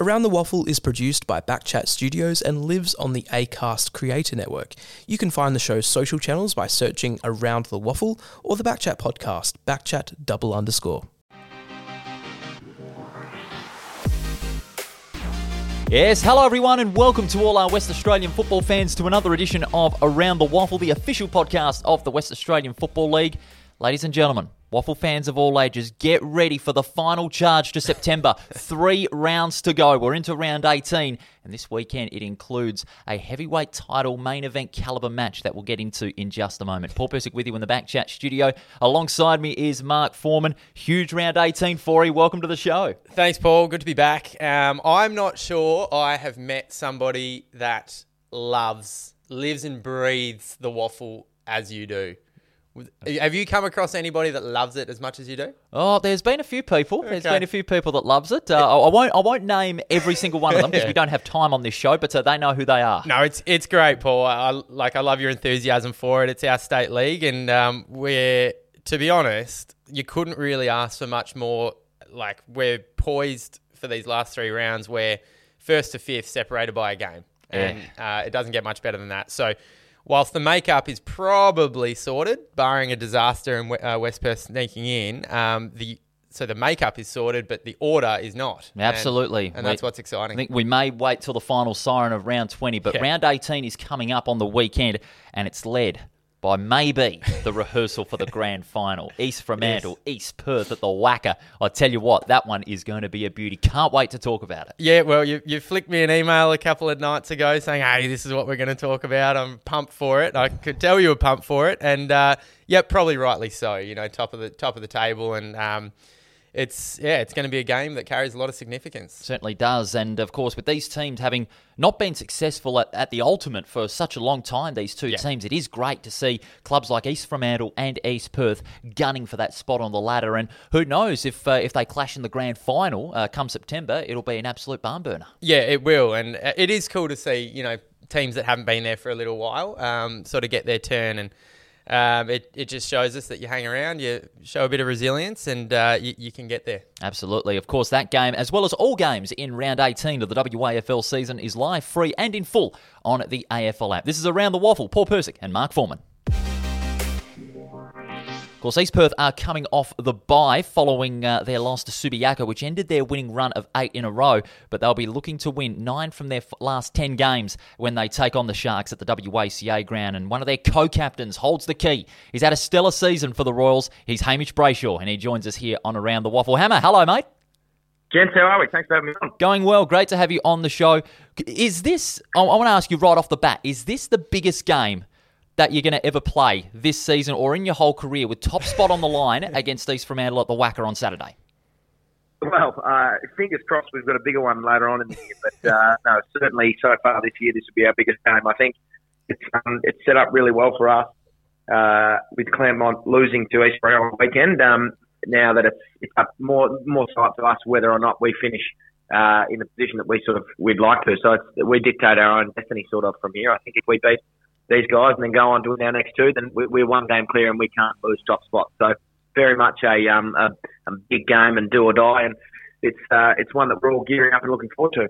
Around the Waffle is produced by Backchat Studios and lives on the Acast Creator Network. You can find the show's social channels by searching Around the Waffle or the Backchat podcast, Backchat double underscore. Yes, hello everyone, and welcome to all our West Australian football fans to another edition of Around the Waffle, the official podcast of the West Australian Football League. Ladies and gentlemen, Waffle fans of all ages, get ready for the final charge to September. Three rounds to go. We're into round 18, and this weekend it includes a heavyweight title main event caliber match that we'll get into in just a moment. Paul Persick with you in the back chat studio. Alongside me is Mark Foreman. Huge round 18 for you. Welcome to the show. Thanks, Paul. Good to be back. Um, I'm not sure I have met somebody that loves, lives and breathes the waffle as you do. Have you come across anybody that loves it as much as you do? Oh, there's been a few people. There's Okay. been a few people that loves it. Uh, I won't. I won't name every single one of them because we don't have time on this show. But uh, they know who they are. No, it's it's great, Paul. I, I- like I love your enthusiasm for it. It's our state league, and um, we're to be honest, you couldn't really ask for much more. Like we're poised for these last three rounds, where first to fifth separated by a game, and uh, it doesn't get much better than that. So. Whilst the makeup is probably sorted, barring a disaster and uh, West Perth sneaking in, um, the so the makeup is sorted, but the order is not. And- Absolutely. and, that's We- what's exciting. I think we may wait till the final siren of round 20, but Yeah. round 18 is coming up on the weekend, and it's led by maybe the rehearsal for the grand final. East Fremantle, East Perth at the WACA. I tell you what, that one is going to be a beauty. Can't wait to talk about it. Yeah, well, you, you flicked me an email a couple of nights ago saying, hey, this is what we're going to talk about. I'm pumped for it. I could tell you were pumped for it. And, uh, yeah, probably rightly so, you know, top of the top of the table. And um, it's, yeah, it's going to be a game that carries a lot of significance. Certainly does. And of course, with these teams having not been successful at, at the ultimate for such a long time, these two Yeah. teams, it is great to see clubs like East Fremantle and East Perth gunning for that spot on the ladder. And who knows if uh, if they clash in the grand final uh, come September, it'll be an absolute barn burner. Yeah, it will. And uh, it is cool to see, you know, teams that haven't been there for a little while um, sort of get their turn. And um, it, it just shows us that you hang around, you show a bit of resilience, and uh, you, you can get there. Absolutely. Of course, that game, as well as all games in round 18 of the WAFL season, is live, free, and in full on the AFL app. This is Around the Waffle. Paul Persick and Mark Foreman. Of course, East Perth are coming off the bye following uh, their loss to Subiaco, which ended their winning run of eight in a row. But they'll be looking to win nine from their f- last ten games when they take on the Sharks at the WACA ground. And one of their co-captains holds the key. He's had a stellar season for the Royals. He's Hamish Brayshaw, and he joins us here on Around the Waffle. Hammer, hello, mate. Gents, how are we? Thanks for having me on. Going well. Great to have you on the show. Is this, I, I want to ask you right off the bat, is this the biggest game that you're going to ever play this season or in your whole career with top spot on the line against East Fremantle at the WACA on Saturday? Well, uh, fingers crossed we've got a bigger one later on in the year, but uh, no, certainly so far this year this will be our biggest game. I think it's um, it's set up really well for us uh, with Claremont losing to East Fremantle on the weekend. Um, now that it's, it's up more more so up to us whether or not we finish uh, in the position that we sort of we'd like to. So it's, we dictate our own destiny sort of from here. I think if we beat these guys and then go on to our next two, then we, we're one game clear and we can't lose top spot. So very much a um a, a big game and do or die, and it's uh, it's one that we're all gearing up and looking forward to.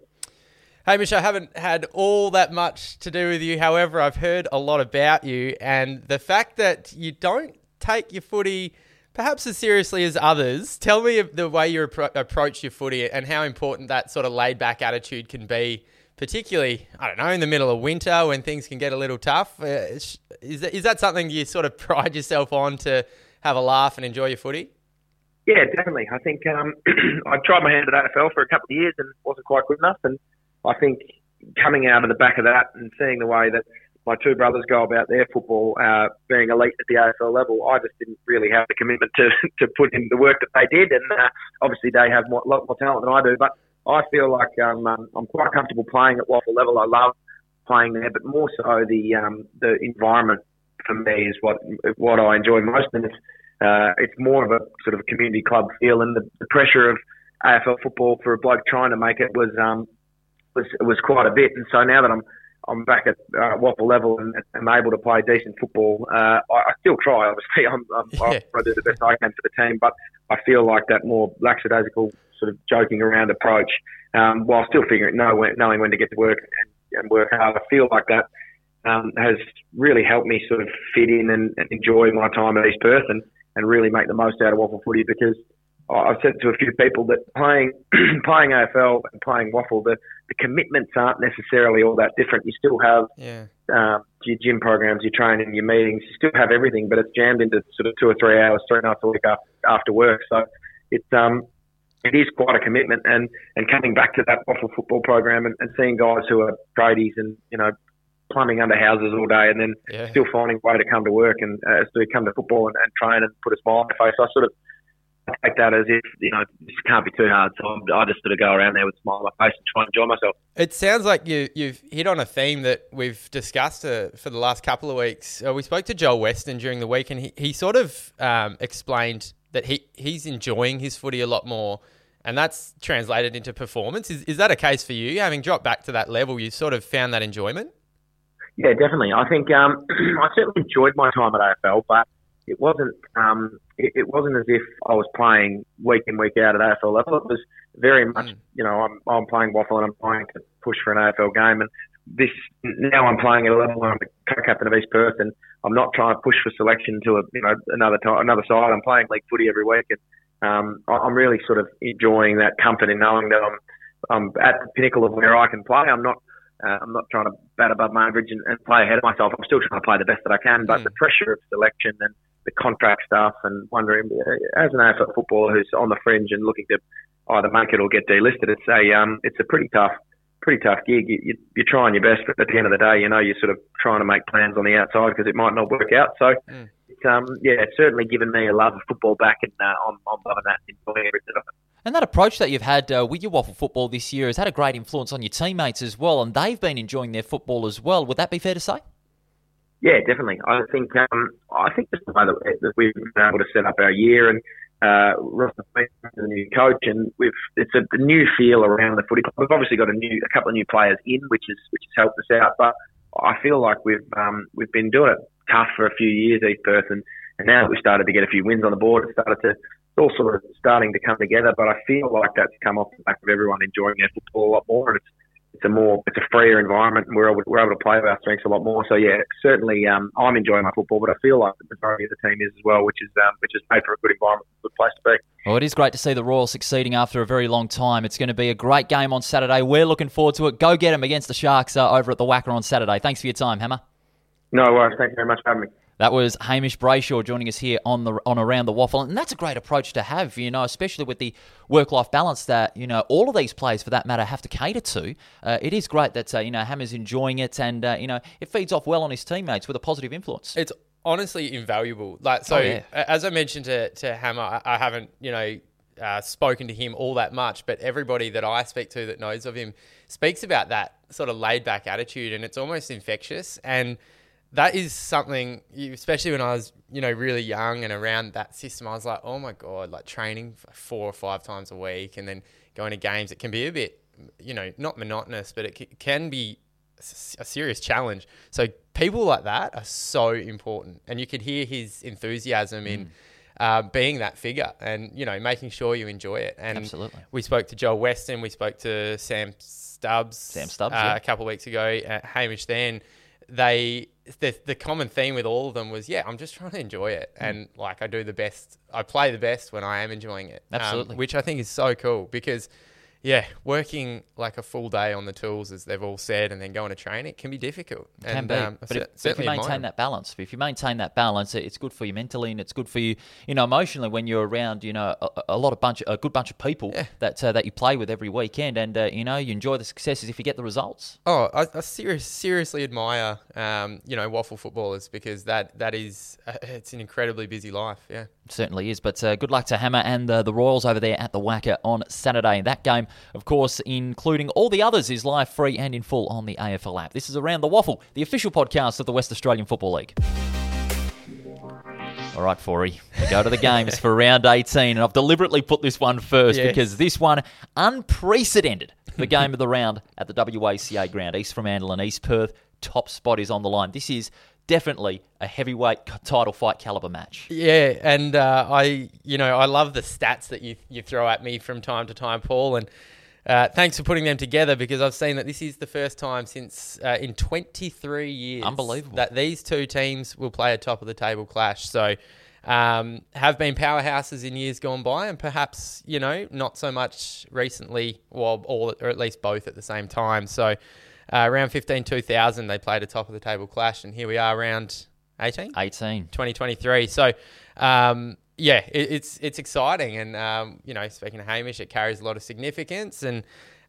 Hamish, I haven't had all that much to do with you. However, I've heard a lot about you, and the fact that you don't take your footy perhaps as seriously as others. Tell me the way you appro- approach your footy and how important that sort of laid back attitude can be, particularly, I don't know, in the middle of winter when things can get a little tough. Uh, is, is, that, something you sort of pride yourself on to have a laugh and enjoy your footy? Yeah, definitely. I think um, I tried my hand at AFL for a couple of years and wasn't quite good enough. And I think coming out of the back of that and seeing the way that my two brothers go about their football, uh, being elite at the AFL level, I just didn't really have the commitment to, to put in the work that they did. And uh, obviously, they have a lot more talent than I do. But I feel like um, um, I'm quite comfortable playing at Waffle level. I love playing there, but more so the um, the environment for me is what what I enjoy most, and it's uh, it's more of a sort of community club feel, and the, the pressure of AFL football for a bloke trying to make it was um, was was quite a bit. And so now that I'm I'm back at uh, Waffle level and am able to play decent football, uh, I, I still try. Obviously, I'm, I'm, Yeah. I do the best I can for the team, but I feel like that more lackadaisical sort of joking around approach, um, while still figuring know knowing when to get to work and, and work hard. I feel like that um, has really helped me sort of fit in and, and enjoy my time at East Perth and, and really make the most out of waffle footy because I've said to a few people that playing playing AFL and playing waffle, the, the commitments aren't necessarily all that different. You still have yeah. um, your gym programs, your training, your meetings. You still have everything, but it's jammed into sort of two or three hours, three nights a week after, after work. So it's um, it is quite a commitment. And, and coming back to that WAFL football program and, and seeing guys who are tradies and you know plumbing under houses all day and then Yeah. still finding a way to come to work and uh, to come to football and, and train and put a smile on their face. I sort of take that as if you know this can't be too hard. So I'm, I just sort of go around there with a smile on my face and try and enjoy myself. It sounds like you, you've hit on a theme that we've discussed uh, for the last couple of weeks. Uh, we spoke to Joel Weston during the week, and he, he sort of um, explained that he, he's enjoying his footy a lot more, and that's translated into performance. Is, is that a case for you? Having dropped back to that level, you sort of found that enjoyment? Yeah, definitely. I think um, I certainly enjoyed my time at AFL, but it wasn't um, it, it wasn't as if I was playing week in week out at AFL level. It was very much Mm. you know I'm I'm playing waffle and I'm trying to push for an AFL game, and this now I'm playing at a level where I'm the co-captain of East Perth, and I'm not trying to push for selection to a you know another ti another side. I'm playing league footy every week, and um, I'm really sort of enjoying that comfort in knowing that I'm I'm at the pinnacle of where I can play. I'm not uh, I'm not trying to bat above my average and, and play ahead of myself. I'm still trying to play the best that I can, but Mm. the pressure of selection and the contract stuff and wondering, uh, as an AFL footballer who's on the fringe and looking to either make it or get delisted, it's a um, it's a pretty tough, pretty tough gig. You, you, you're trying your best, but at the end of the day, you know, you're sort of trying to make plans on the outside because it might not work out. So, Mm. it's, um, yeah, it's certainly given me a love of football back, and uh, I'm, I'm loving that, enjoying every bit of it. And that approach that you've had uh, with your waffle football this year has had a great influence on your teammates as well, and they've been enjoying their football as well. Would that be fair to say? Yeah, definitely. I think um, I think just the way that we've been able to set up our year and uh, Ross the new coach, and we've it's a, new feel around the footy club. We've obviously got a new a couple of new players in, which is which has helped us out. But I feel like we've um, we've been doing it tough for a few years, East Perth, and, now that we've started to get a few wins on the board, it's started to it's all sort of starting to come together. But I feel like that's come off the back of everyone enjoying their football a lot more, and it's it's a more it's a freer environment and we're able, we're able to play with our strengths a lot more. So yeah, certainly um, I'm enjoying my football, but I feel like the majority of the team is as well, which is um, which is made for a good environment, a good place to be. Well, it is great to see the Royals succeeding after a very long time. It's going to be a great game on Saturday. We're looking forward to it. Go get them against the Sharks uh, over at the WACA on Saturday. Thanks for your time, Hammer. No worries. Thank you very much for having me. That was Hamish Brayshaw joining us here on the on around the waffle, and that's a great approach to have, you know, especially with the work life balance that you know all of these players, for that matter, have to cater to. Uh, it is great that uh, you know Hammer's enjoying it, and uh, you know it feeds off well on his teammates with a positive influence. It's honestly invaluable. Like so, Oh, yeah. as I mentioned to to Hammer, I, I haven't you know uh, spoken to him all that much, but everybody that I speak to that knows of him speaks about that sort of laid back attitude, and it's almost infectious. And that is something, especially when I was you know really young and around that system, I was like, oh my god, like training four or five times a week, and then going to games. It can be a bit you know not monotonous, but it can be a serious challenge. So people like that are so important, and you could hear his enthusiasm in Mm. uh, being that figure, and you know making sure you enjoy it. And Absolutely. we spoke to Joel Weston, we spoke to Sam Stubbs, Sam Stubbs, uh, yeah. a couple of weeks ago, uh, Hamish. Then they the the common theme with all of them was yeah, I'm just trying to enjoy it, Mm. and like I do the best, I play the best when I am enjoying it. Um, Absolutely. which I think is so cool because yeah, working like a full day on the tools, as they've all said, and then going to train, it can be difficult. Can and, be, um, but if, but if you maintain that balance, if you maintain that balance, it- it's good for you mentally and it's good for you, you know, emotionally when you're around, you know, a, a lot of bunch, a good bunch of people Yeah. that uh, that you play with every weekend, and uh, you know, you enjoy the successes if you get the results. Oh, I, I serious, seriously admire, um, you know, waffle footballers because that that is uh, it's an incredibly busy life. Yeah. It certainly is. But uh, good luck to Hammer and uh, the Royals over there at the WACA on Saturday. That game, of course, including all the others, is live, free, and in full on the AFL app. This is Around the Waffle, the official podcast of the West Australian Football League. All right, Forey, we go to the games for round 18, and I've deliberately put this one first Yes. because this one, unprecedented, the game of the round at the WACA ground, East from Fremantle and East Perth. Top spot is on the line. This is definitely a heavyweight title fight caliber match. Yeah, and uh, I, you know, I love the stats that you you throw at me from time to time, Paul, and uh, thanks for putting them together because I've seen that this is the first time since uh, in 23 years, Unbelievable. that these two teams will play a top of the table clash. So. Um, have been powerhouses in years gone by, and perhaps you know not so much recently, well, all or at least both at the same time. So, uh, around 15 2000, they played a top of the table clash, and here we are, around 18. 18. 2023. So, um, yeah, it, it's it's exciting, and um, you know, speaking of Hamish, it carries a lot of significance, and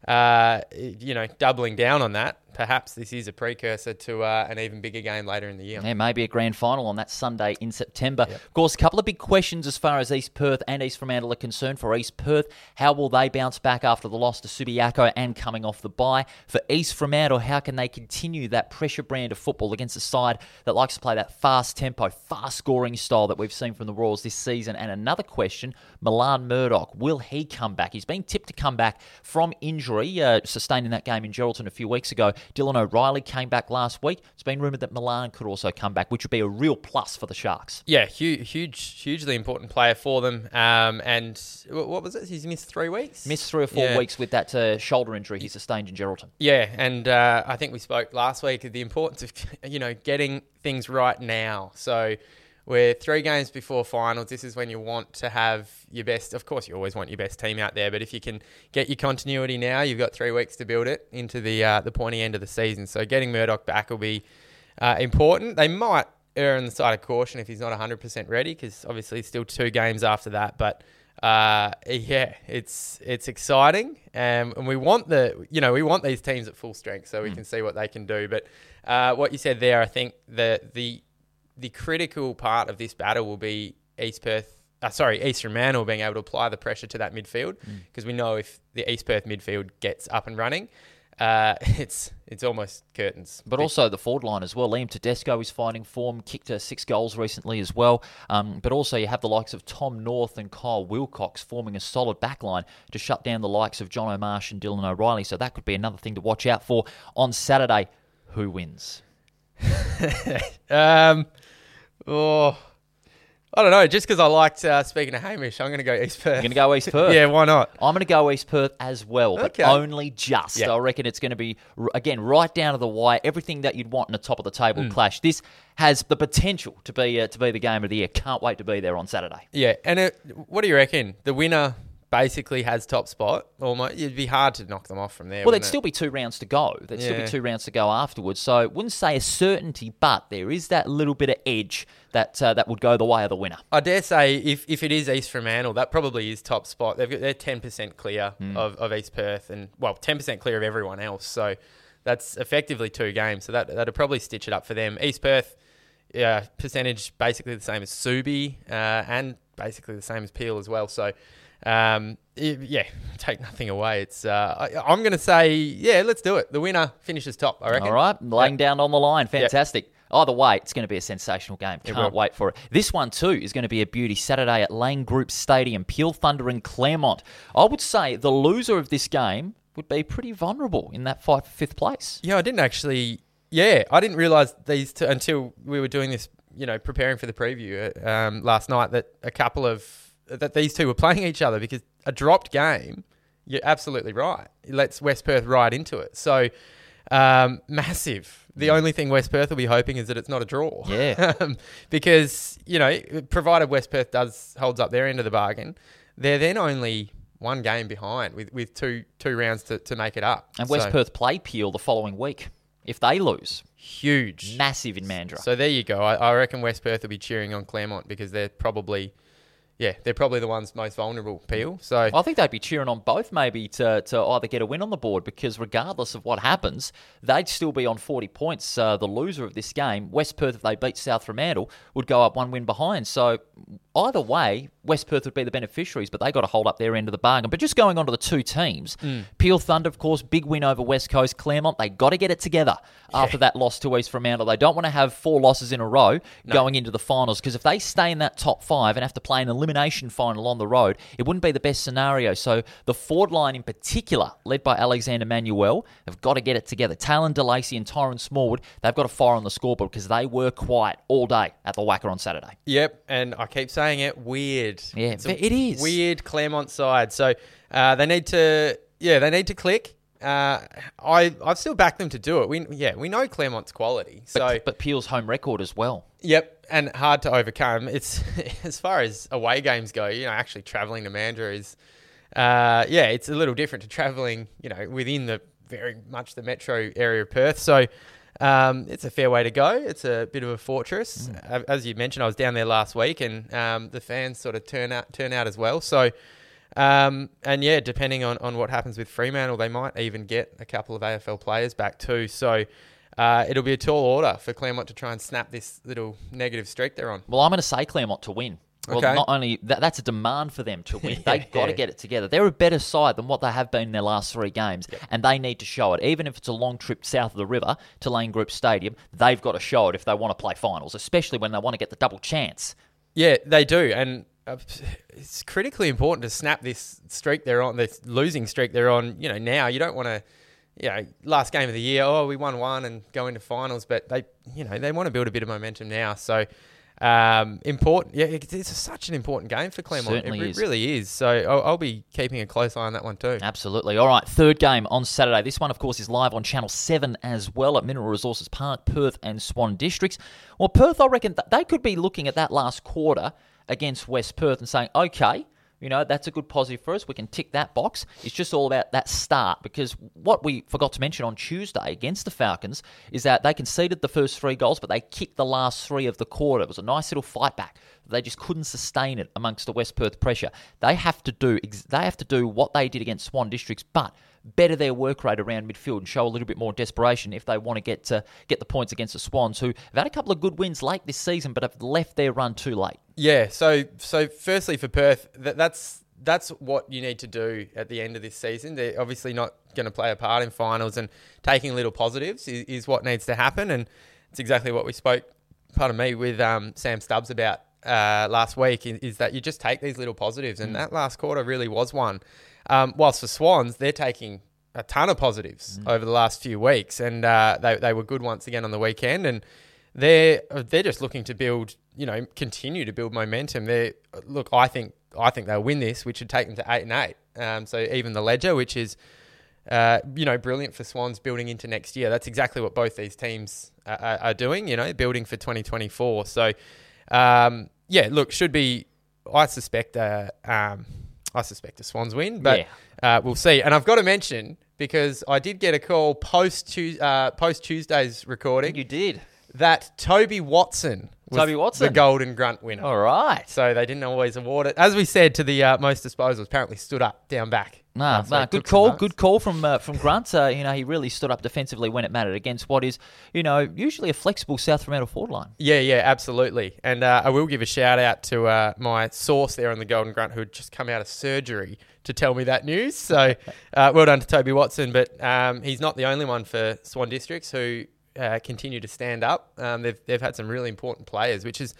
uh, you know, doubling down on that, perhaps this is a precursor to uh, an even bigger game later in the year. Yeah, maybe a grand final on that Sunday in September. Of course, a couple of big questions as far as East Perth and East Fremantle are concerned. For East Perth, how will they bounce back after the loss to Subiaco and coming off the bye? For East Fremantle, how can they continue that pressure brand of football against a side that likes to play that fast tempo, fast scoring style that we've seen from the Royals this season? And another question, Milan Murdoch, will he come back? He's been tipped to come back from injury, uh, sustained in that game in Geraldton a few weeks ago. Dylan O'Reilly came back last week. It's been rumoured that Milan could also come back, which would be a real plus for the Sharks. Yeah, huge, huge, hugely important player for them. Um, and what was it? He's missed three weeks. Missed three or four Yeah. weeks with that uh, shoulder injury he sustained in Geraldton. Yeah, and uh, I think we spoke last week of the importance of you know getting things right now. So we're three games before finals. This is when you want to have your best. Of course, you always want your best team out there, but if you can get your continuity now, you've got three weeks to build it into the uh, the pointy end of the season. So getting Murdoch back will be uh, important. They might err on the side of caution if he's not 100% ready, because obviously it's still two games after that, but uh, yeah, it's it's exciting, um, and we want the you know we want these teams at full strength so we can see what they can do. But uh, what you said there, I think the the the critical part of this battle will be East Perth. Uh, sorry, East Fremantle being able to apply the pressure to that midfield because we know if the East Perth midfield gets up and running, uh, it's it's almost curtains. But also the forward line as well. Liam Tedesco is finding form, kicked uh, six goals recently as well. Um, but also you have the likes of Tom North and Kyle Wilcox forming a solid back line to shut down the likes of John O'Marsh and Dylan O'Reilly. So that could be another thing to watch out for on Saturday. Who wins? Um, oh, I don't know. Just because I liked uh, speaking to Hamish, I'm going to go East Perth. You're going to go East Perth? yeah, why not? I'm going to go East Perth as well, but Okay. only just. Yeah. I reckon it's going to be, again, right down to the wire, everything that you'd want in a top of the table Hmm. clash. This has the potential to be uh, to be the game of the year. Can't wait to be there on Saturday. Yeah, and it, what do you reckon? The winner basically has top spot. Almost, it'd be hard to knock them off from there. Well, there'd it? still be two rounds to go. There'd still be two rounds to go afterwards. So, wouldn't say a certainty, but there is that little bit of edge that uh, that would go the way of the winner. I dare say if, if it is East Fremantle, that probably is top spot. They've got, they're ten percent clear Hmm. of, of East Perth, and well, ten percent clear of everyone else. So that's effectively two games. So that that'd probably stitch it up for them. East Perth, yeah, percentage basically the same as Subi, uh, and basically the same as Peel as well. So. Um, i- yeah, take nothing away. It's uh, I, I'm going to say yeah, let's do it. The winner finishes top. I reckon. All right, laying down on the line. Fantastic. Either way, it's going to be a sensational game. Can't wait for it. This one, too, is going to be a beauty Saturday at Lane Group Stadium, Peel Thunder and Claremont. I would say the loser of this game would be pretty vulnerable in that fight for fifth place. Yeah, I didn't actually. Yeah, I didn't realize these two until we were doing this. You know, preparing for the preview uh, um, last night that a couple of that these two were playing each other because a dropped game. You're absolutely right. It lets West Perth ride into it. So um, massive. The only thing West Perth will be hoping is that it's not a draw. Yeah. um, because you know, provided West Perth does holds up their end of the bargain, they're then only one game behind with, with two two rounds to, to make it up. And West So, Perth play Peel the following week. If they lose, huge. massive in Mandurah. So there you go. I, I reckon West Perth will be cheering on Claremont because they're probably, yeah, they're probably the ones most vulnerable. Peel. So I think they'd be cheering on both maybe to, to either get a win on the board because regardless of what happens, they'd still be on 40 points. Uh, the loser of this game, West Perth, if they beat South Fremantle, would go up one win behind. So either way, West Perth would be the beneficiaries, but they got to hold up their end of the bargain. But just going on to the two teams, Mm. Peel Thunder, of course, big win over West Coast. Claremont, they got to get it together after that loss to East Fremantle. They don't want to have four losses in a row going into the finals because if they stay in that top five and have to play an elimination final on the road, it wouldn't be the best scenario. So the forward line in particular, led by Alexander Manuel, have got to get it together. Talon DeLacy and Tyron Smallwood, they've got to fire on the scoreboard because they were quiet all day at the WACA on Saturday. Yep, and I keep saying it, weird. Yeah, It's it is. weird Claremont side. So uh, they need to, yeah, they need to click. Uh, I I've still backed them to do it. We yeah, we know Claremont's quality. So But, but Peel's home record as well. Yep, and hard to overcome. It's as far as away games go. You know, actually traveling to Mandurah is, uh, yeah, it's a little different to traveling. You know, within the very much the metro area of Perth. So. Um, it's a fair way to go. It's a bit of a fortress, Uh, as you mentioned. I was down there last week, and um, the fans sort of turn out turn out as well. So, um, and yeah, depending on, on what happens with Fremantle, they might even get a couple of AFL players back too. So, uh, it'll be a tall order for Claremont to try and snap this little negative streak they're on. Well, I'm going to say Claremont to win. Well, Okay. not only that, that's a demand for them to win. They've got to get it together. They're a better side than what they have been in their last three games, and they need to show it. Even if it's a long trip south of the river to Lane Group Stadium, they've got to show it if they want to play finals, especially when they want to get the double chance. Yeah, they do, and uh, it's critically important to snap this streak they're on, this losing streak they're on. You know, now you don't want to, you know, last game of the year, oh, we won one and go into finals, but they, you know, they want to build a bit of momentum now. So. Um, important, yeah. It's, it's such an important game for Claremont. Certainly it is. really is. So I'll, I'll be keeping a close eye on that one too. Absolutely. All right, third game on Saturday. This one, of course, is live on Channel 7 as well at Mineral Resources Park, Perth and Swan Districts. Well, Perth, I reckon th- they could be looking at that last quarter against West Perth and saying, okay, you know, that's a good positive for us. We can tick that box. It's just all about that start because what we forgot to mention on Tuesday against the Falcons is that they conceded the first three goals, but they kicked the last three of the quarter. It was a nice little fight back. They just couldn't sustain it amongst the West Perth pressure. They have to do they have to do what they did against Swan Districts, but better their work rate around midfield and show a little bit more desperation if they want to get to get the points against the Swans, who have had a couple of good wins late this season, but have left their run too late. Yeah. So so firstly for Perth, that, that's that's what you need to do at the end of this season. They're obviously not going to play a part in finals, and taking little positives is, is what needs to happen. And it's exactly what we spoke, pardon me, with um, Sam Stubbs about uh, last week. Is, is that you just take these little positives, and that last quarter really was one. Um, whilst for Swans, they're taking a ton of positives over the last few weeks, and uh, they they were good once again on the weekend, and they're they're just looking to build, you know, continue to build momentum. They look, I think I think they'll win this, which would take them to eight and eight. Um, so even the ledger, which is, uh, you know, brilliant for Swans building into next year. That's exactly what both these teams are, are, are doing. You know, building for 2024. So, um, yeah, look, should be. I suspect. Uh, um, I suspect the Swans win, but uh, we'll see. And I've got to mention because I did get a call post uh, post Tuesday's recording You did. That Toby Watson was Toby Watson. the Golden Grunt winner. All right. So they didn't always award it. As we said to the uh, most disposals, apparently stood up down back. Nah, nah, good call. Good call from uh, from Grunt. Uh, you know, he really stood up defensively when it mattered against what is, you know, usually a flexible South Fremantle forward line. Yeah, yeah, absolutely. And uh, I will give a shout out to uh, my source there on the Golden Grunt who had just come out of surgery to tell me that news. So uh, well done to Toby Watson. But um, he's not the only one for Swan Districts who uh, continue to stand up. Um, they've, they've had some really important players, which has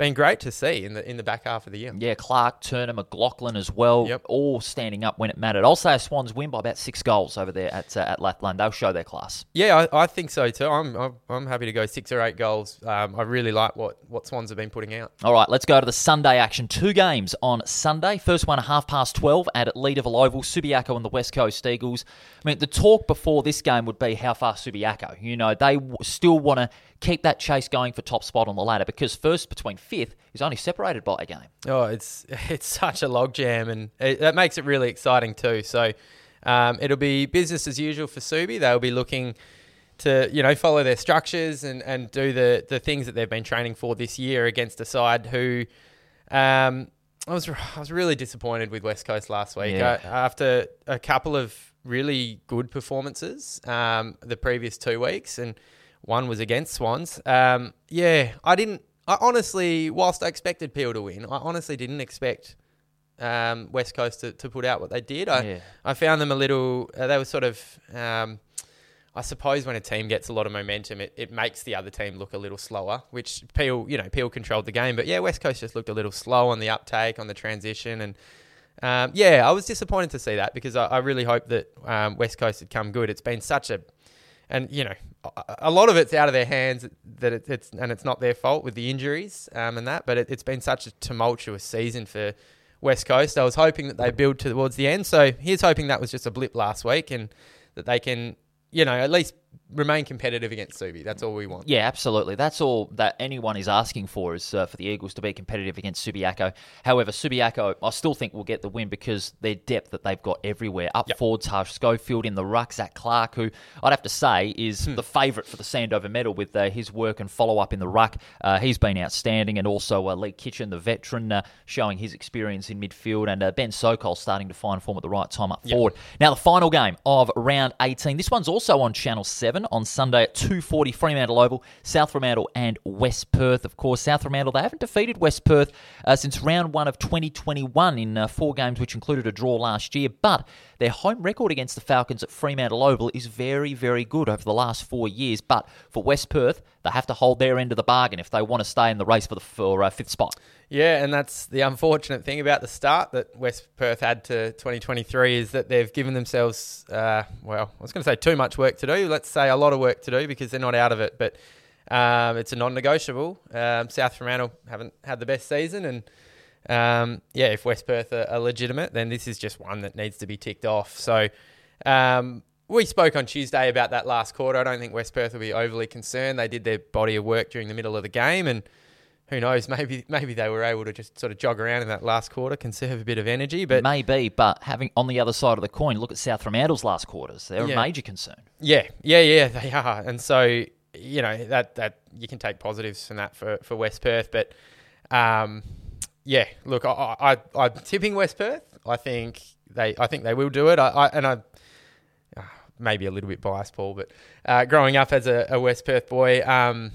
been great to see in the in the back half of the year. Yeah, Clark, Turner, McLaughlin as well, Yep. all standing up when it mattered. I'll say Swans win by about six goals over there at uh, at Lathlain. They'll show their class. Yeah, I, I think so too. I'm, I'm I'm happy to go six or eight goals. Um, I really like what, what Swans have been putting out. All right, let's go to the Sunday action. Two games on Sunday. First one, half past 12 at Leederville Oval. Subiaco and the West Coast Eagles. I mean, the talk before this game would be how far Subiaco. You know, they still want to keep that chase going for top spot on the ladder because first between fifth is only separated by a game. Oh, it's it's such a logjam, and it, that makes it really exciting too. So um, it'll be business as usual for Subi. They'll be looking to you know follow their structures and, and do the the things that they've been training for this year against a side who. Um, I was I was really disappointed with West Coast last week Yeah. uh, after a couple of really good performances um, the previous two weeks, and one was against Swans. Um, yeah, I didn't I honestly, whilst I expected Peel to win, I honestly didn't expect um, West Coast to, to put out what they did. I, Yeah. I found them a little. Uh, they were sort of. Um, I suppose when a team gets a lot of momentum, it, it makes the other team look a little slower. Which Peel, you know, Peel controlled the game, but yeah, West Coast just looked a little slow on the uptake, on the transition, and um, yeah, I was disappointed to see that because I, I really hoped that um, West Coast had come good. It's been such a, and you know, a, lot of it's out of their hands that it, it's and it's not their fault with the injuries um, and that, but it, it's been such a tumultuous season for West Coast. I was hoping that they build towards the end. So here's hoping that was just a blip last week and that they can, you know, at least remain competitive against Subi. That's all we want. Yeah, absolutely. That's all that anyone is asking for is uh, for the Eagles to be competitive against Subiaco. However, Subiaco, I still think will get the win because their depth that they've got everywhere. Up Yep. forwards, Harsh Schofield in the ruck, Zach Clark, who I'd have to say is Hmm. the favourite for the Sandover medal with uh, his work and follow up in the ruck. Uh, he's been outstanding, and also uh, Lee Kitchen, the veteran, uh, showing his experience in midfield, and uh, Ben Sokol starting to find form at the right time up forward. Now, the final game of round 18. This one's also on Channel 7 on Sunday at 2.40 Fremantle Oval, South Fremantle and West Perth. Of course, South Fremantle, they haven't defeated West Perth uh, since round one of 2021 in uh, four games, which included a draw last year. But their home record against the Falcons at Fremantle Oval is very, very good over the last four years. But for West Perth, they have to hold their end of the bargain if they want to stay in the race for the for, uh, fifth spot. Yeah, and that's the unfortunate thing about the start that West Perth had to 2023 is that they've given themselves, uh, well, I was going to say too much work to do. Let's say a lot of work to do because they're not out of it. But um, it's a non-negotiable. Um, South Fremantle haven't had the best season, and um, yeah, if West Perth are, are legitimate, then this is just one that needs to be ticked off. So. Um, we spoke on Tuesday about that last quarter. I don't think West Perth will be overly concerned. They did their body of work during the middle of the game, and who knows? Maybe maybe they were able to just sort of jog around in that last quarter, conserve a bit of energy. But Maybe, but having on the other side of the coin, look at South Fremantle's last quarters. They're Yeah. a major concern. yeah, yeah, yeah, they are. And so you know that that you can take positives from that for, for West Perth. But um, yeah, look, I, I I'm tipping West Perth. I think they I think they will do it. I, I and I. Maybe a little bit biased, Paul, but uh, growing up as a, a West Perth boy, um,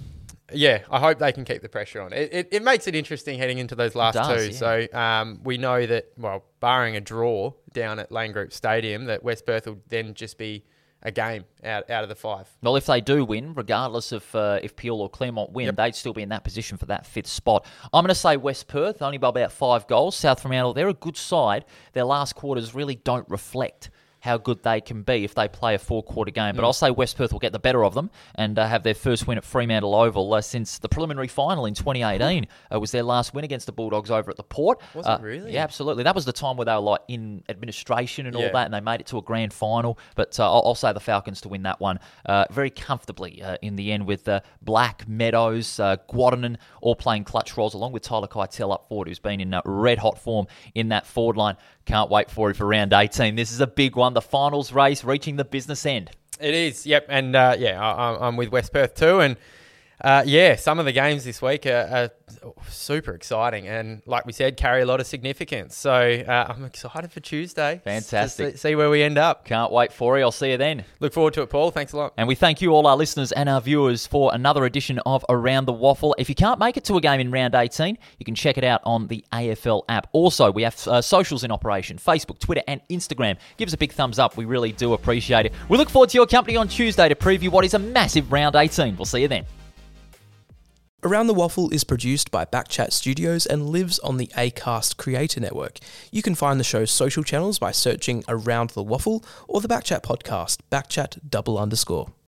yeah, I hope they can keep the pressure on. It, it, it makes it interesting heading into those last does, two. yeah. So um, we know that, well, barring a draw down at Lane Group Stadium, that West Perth will then just be a game out, out of the five. Well, if they do win, regardless of uh, if Peel or Claremont win, Yep. they'd still be in that position for that fifth spot. I'm going to say West Perth, only by about five goals. South Fremantle, they're a good side. Their last quarters really don't reflect how good they can be if they play a four-quarter game. But Mm. I'll say West Perth will get the better of them and uh, have their first win at Fremantle Oval uh, since the preliminary final in 2018 uh, was their last win against the Bulldogs over at the Port. Was it Uh, really? Yeah, absolutely. That was the time where they were like in administration and all Yeah. that, and they made it to a grand final. But uh, I'll, I'll say the Falcons to win that one uh, very comfortably uh, in the end with uh, Black, Meadows, uh, Guadanin all playing clutch roles along with Tyler Keitel up forward, who's been in uh, red hot form in that forward line. Can't wait for it for round 18. This is a big one. The finals race reaching the business end. It is, yep. And uh, yeah, I, I'm- with West Perth too. And uh, yeah, some of the games this week are, are super exciting. And like we said, carry a lot of significance. So uh, I'm excited for Tuesday. Fantastic. See, where we end up. Can't wait for it. I'll see you then. Look forward to it, Paul. Thanks a lot. And we thank you, all our listeners and our viewers, for another edition of Around the Waffle. If you can't make it to a game in round 18, you can check it out on the AFL app. Also, we have uh, socials in operation Facebook, Twitter, and Instagram. Give us a big thumbs up. We really do appreciate it. We look forward to your company on Tuesday to preview what is a massive round 18. We'll see you then. Around the Waffle is produced by Backchat Studios and lives on the Acast Creator Network. You can find the show's social channels by searching Around the Waffle or the Backchat podcast, Backchat double underscore.